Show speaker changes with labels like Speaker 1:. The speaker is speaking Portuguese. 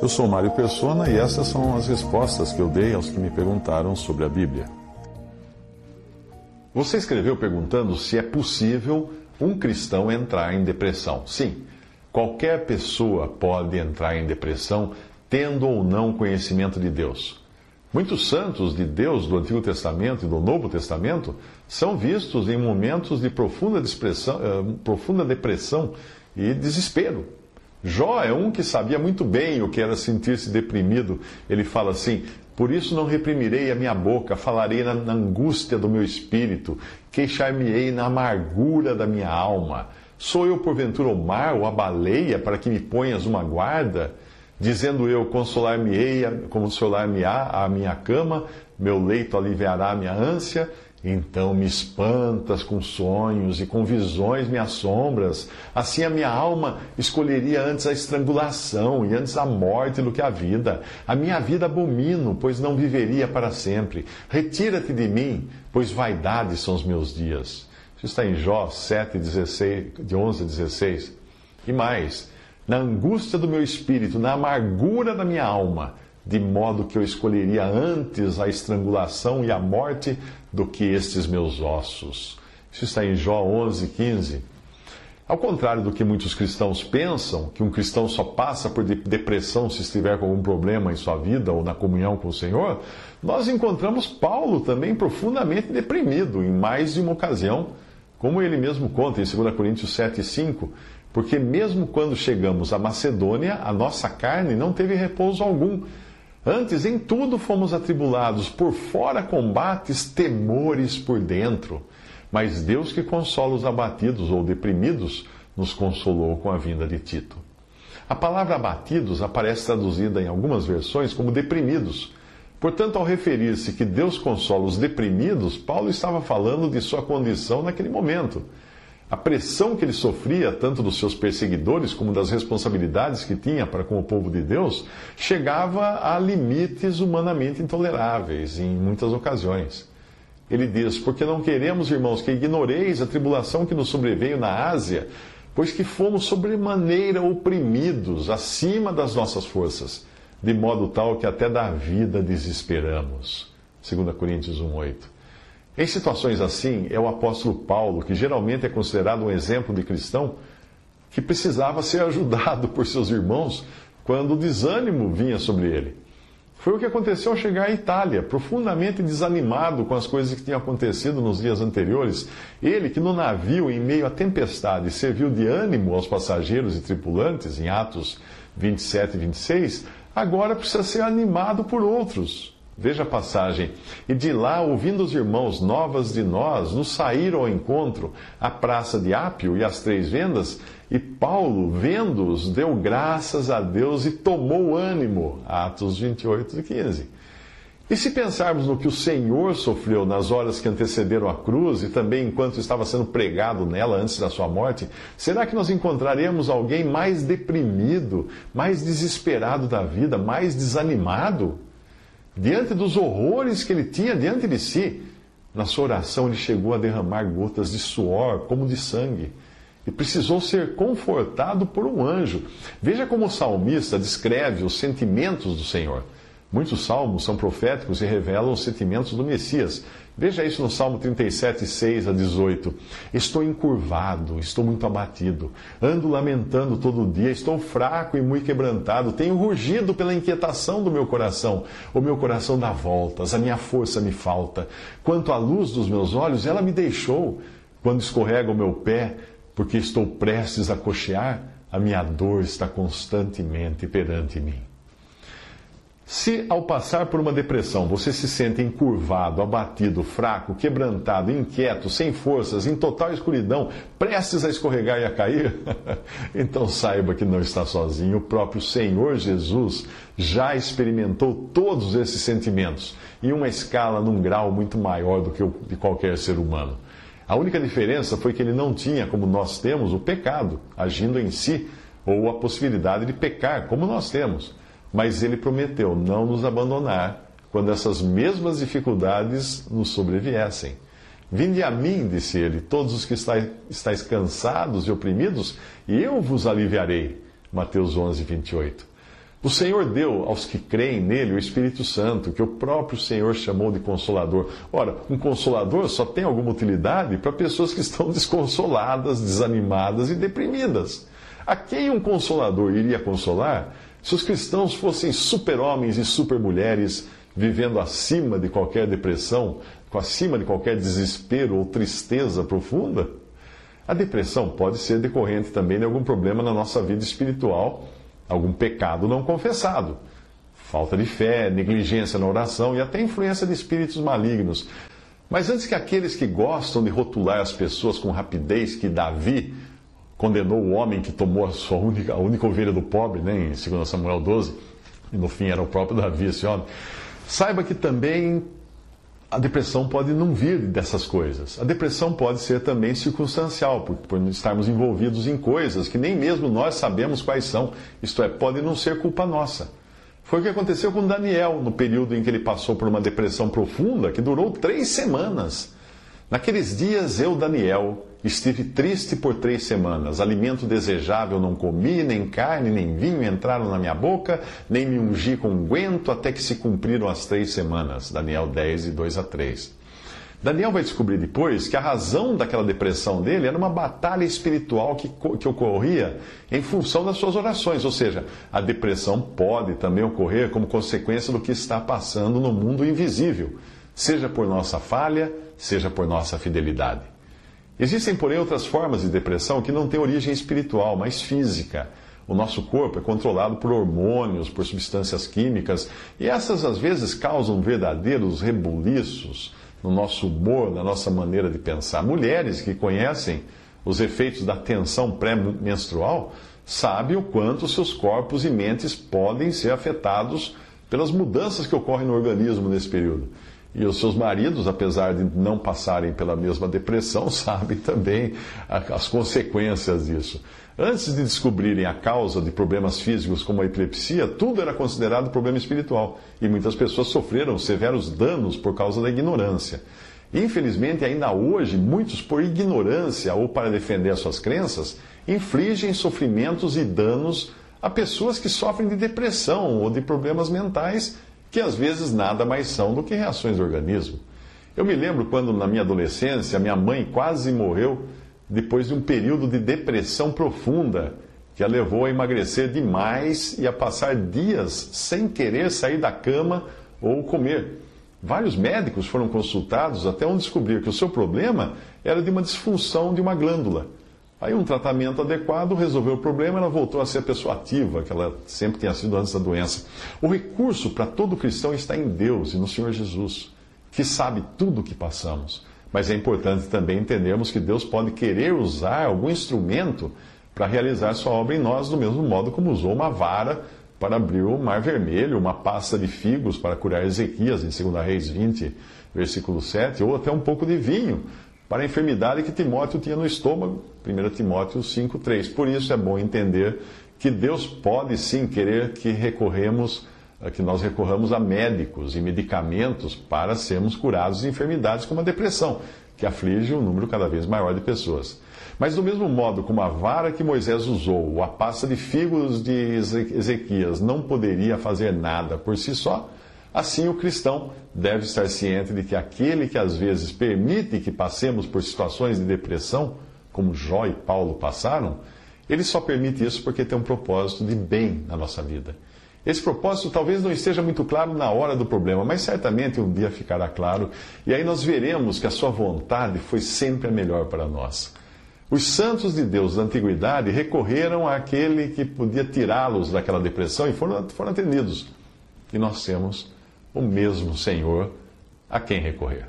Speaker 1: Eu sou Mário Persona e essas são as respostas que eu dei aos que me perguntaram sobre a Bíblia. Você escreveu perguntando se é possível um cristão entrar em depressão. Sim, qualquer pessoa pode entrar em depressão tendo ou não conhecimento de Deus. Muitos santos de Deus do Antigo Testamento e do Novo Testamento são vistos em momentos de profunda, uh, profunda depressão e desespero. Jó é um que sabia muito bem o que era sentir-se deprimido. Ele fala assim: Por isso não reprimirei a minha boca, falarei na, angústia do meu espírito, queixar-me-ei na amargura da minha alma. Sou eu, porventura, o mar ou a baleia para que me ponhas uma guarda? Dizendo eu, consolar-me-ei, consolar-me-á a minha cama, meu leito aliviará a minha ânsia então me espantas com sonhos e com visões me assombras. Assim a minha alma escolheria antes a estrangulação e antes a morte do que a vida. A minha vida abomino, pois não viveria para sempre. Retira-te de mim, pois vaidade são os meus dias. Isso está em Jó 7, 16, de 11 a 16. E mais, na angústia do meu espírito, na amargura da minha alma, de modo que eu escolheria antes a estrangulação e a morte do que estes meus ossos. Isso está em Jó 11, 15. Ao contrário do que muitos cristãos pensam, que um cristão só passa por depressão se estiver com algum problema em sua vida ou na comunhão com o Senhor, nós encontramos Paulo também profundamente deprimido em mais de uma ocasião, como ele mesmo conta em 2 Coríntios 7, 5, porque mesmo quando chegamos à Macedônia, a nossa carne não teve repouso algum Antes, em tudo fomos atribulados, por fora combates, temores por dentro. Mas Deus que consola os abatidos ou deprimidos, nos consolou com a vinda de Tito. A palavra abatidos aparece traduzida em algumas versões como deprimidos. Portanto, ao referir-se que Deus consola os deprimidos, Paulo estava falando de sua condição naquele momento. A pressão que ele sofria, tanto dos seus perseguidores como das responsabilidades que tinha para com o povo de Deus, chegava a limites humanamente intoleráveis em muitas ocasiões. Ele diz: Porque não queremos, irmãos, que ignoreis a tribulação que nos sobreveio na Ásia, pois que fomos sobremaneira oprimidos, acima das nossas forças, de modo tal que até da vida desesperamos. 2 Coríntios 1,8. Em situações assim, é o apóstolo Paulo, que geralmente é considerado um exemplo de cristão, que precisava ser ajudado por seus irmãos quando o desânimo vinha sobre ele. Foi o que aconteceu ao chegar à Itália, profundamente desanimado com as coisas que tinham acontecido nos dias anteriores. Ele, que no navio, em meio à tempestade, serviu de ânimo aos passageiros e tripulantes, em Atos 27 e 26, agora precisa ser animado por outros. Veja a passagem. E de lá, ouvindo os irmãos novas de nós, nos saíram ao encontro à praça de Ápio e às três vendas, e Paulo, vendo-os, deu graças a Deus e tomou ânimo. Atos 28 e 15. E se pensarmos no que o Senhor sofreu nas horas que antecederam a cruz e também enquanto estava sendo pregado nela antes da sua morte, será que nós encontraremos alguém mais deprimido, mais desesperado da vida, mais desanimado? Diante dos horrores que ele tinha diante de si, na sua oração ele chegou a derramar gotas de suor, como de sangue, e precisou ser confortado por um anjo. Veja como o salmista descreve os sentimentos do Senhor. Muitos salmos são proféticos e revelam os sentimentos do Messias. Veja isso no Salmo 37, 6 a 18. Estou encurvado, estou muito abatido, ando lamentando todo dia, estou fraco e muito quebrantado, tenho rugido pela inquietação do meu coração. O meu coração dá voltas, a minha força me falta. Quanto à luz dos meus olhos, ela me deixou. Quando escorrega o meu pé, porque estou prestes a cochear, a minha dor está constantemente perante mim. Se ao passar por uma depressão você se sente encurvado, abatido, fraco, quebrantado, inquieto, sem forças, em total escuridão, prestes a escorregar e a cair, então saiba que não está sozinho. O próprio Senhor Jesus já experimentou todos esses sentimentos em uma escala num grau muito maior do que o de qualquer ser humano. A única diferença foi que ele não tinha, como nós temos, o pecado agindo em si, ou a possibilidade de pecar, como nós temos. Mas ele prometeu não nos abandonar quando essas mesmas dificuldades nos sobreviessem. Vinde a mim, disse ele, todos os que estáis, cansados e oprimidos, e eu vos aliviarei. Mateus 11, 28. O Senhor deu aos que creem nele o Espírito Santo, que o próprio Senhor chamou de consolador. Ora, um consolador só tem alguma utilidade para pessoas que estão desconsoladas, desanimadas e deprimidas. A quem um consolador iria consolar se os cristãos fossem super-homens e super-mulheres vivendo acima de qualquer depressão, acima de qualquer desespero ou tristeza profunda? A depressão pode ser decorrente também de algum problema na nossa vida espiritual algum pecado não confessado, falta de fé, negligência na oração e até influência de espíritos malignos. Mas antes que aqueles que gostam de rotular as pessoas com rapidez que Davi condenou o homem que tomou a sua única, a única ovelha do pobre, né, em 2 Samuel 12, e no fim era o próprio Davi esse homem, saiba que também a depressão pode não vir dessas coisas. A depressão pode ser também circunstancial, por, por estarmos envolvidos em coisas que nem mesmo nós sabemos quais são. Isto é, pode não ser culpa nossa. Foi o que aconteceu com Daniel no período em que ele passou por uma depressão profunda que durou três semanas. Naqueles dias, eu, Daniel, estive triste por três semanas. Alimento desejável não comi, nem carne, nem vinho entraram na minha boca, nem me ungi com unguento, até que se cumpriram as três semanas. Daniel 10, e 2 a 3. Daniel vai descobrir depois que a razão daquela depressão dele era uma batalha espiritual que, que ocorria em função das suas orações. Ou seja, a depressão pode também ocorrer como consequência do que está passando no mundo invisível seja por nossa falha, seja por nossa fidelidade. Existem, porém, outras formas de depressão que não têm origem espiritual, mas física. O nosso corpo é controlado por hormônios, por substâncias químicas, e essas às vezes causam verdadeiros rebuliços no nosso humor, na nossa maneira de pensar. Mulheres que conhecem os efeitos da tensão pré-menstrual sabem o quanto seus corpos e mentes podem ser afetados pelas mudanças que ocorrem no organismo nesse período. E os seus maridos, apesar de não passarem pela mesma depressão, sabem também as consequências disso. Antes de descobrirem a causa de problemas físicos como a epilepsia, tudo era considerado problema espiritual. E muitas pessoas sofreram severos danos por causa da ignorância. Infelizmente, ainda hoje, muitos, por ignorância ou para defender as suas crenças, infligem sofrimentos e danos a pessoas que sofrem de depressão ou de problemas mentais que às vezes nada mais são do que reações do organismo. Eu me lembro quando, na minha adolescência, minha mãe quase morreu depois de um período de depressão profunda que a levou a emagrecer demais e a passar dias sem querer sair da cama ou comer. Vários médicos foram consultados até onde descobriram que o seu problema era de uma disfunção de uma glândula. Aí um tratamento adequado resolveu o problema, ela voltou a ser a pessoa ativa, que ela sempre tinha sido antes da doença. O recurso para todo cristão está em Deus e no Senhor Jesus, que sabe tudo o que passamos. Mas é importante também entendermos que Deus pode querer usar algum instrumento para realizar sua obra em nós, do mesmo modo como usou uma vara para abrir o mar vermelho, uma pasta de figos para curar Ezequias, em 2 Reis 20, versículo 7, ou até um pouco de vinho para a enfermidade que Timóteo tinha no estômago, 1 Timóteo 5,3. Por isso é bom entender que Deus pode sim querer que recorremos, eh, que nós recorramos a médicos e medicamentos para sermos curados de enfermidades como a depressão, que aflige um número cada vez maior de pessoas. Mas do mesmo modo como a vara que Moisés usou, ou a pasta de figos de Ezequias, não poderia fazer nada por si só, Assim, o cristão deve estar ciente de que aquele que às vezes permite que passemos por situações de depressão, como Jó e Paulo passaram, ele só permite isso porque tem um propósito de bem na nossa vida. Esse propósito talvez não esteja muito claro na hora do problema, mas certamente um dia ficará claro, e aí nós veremos que a sua vontade foi sempre a melhor para nós. Os santos de Deus da antiguidade recorreram àquele que podia tirá-los daquela depressão e foram, foram atendidos. E nós temos o mesmo Senhor a quem recorrer.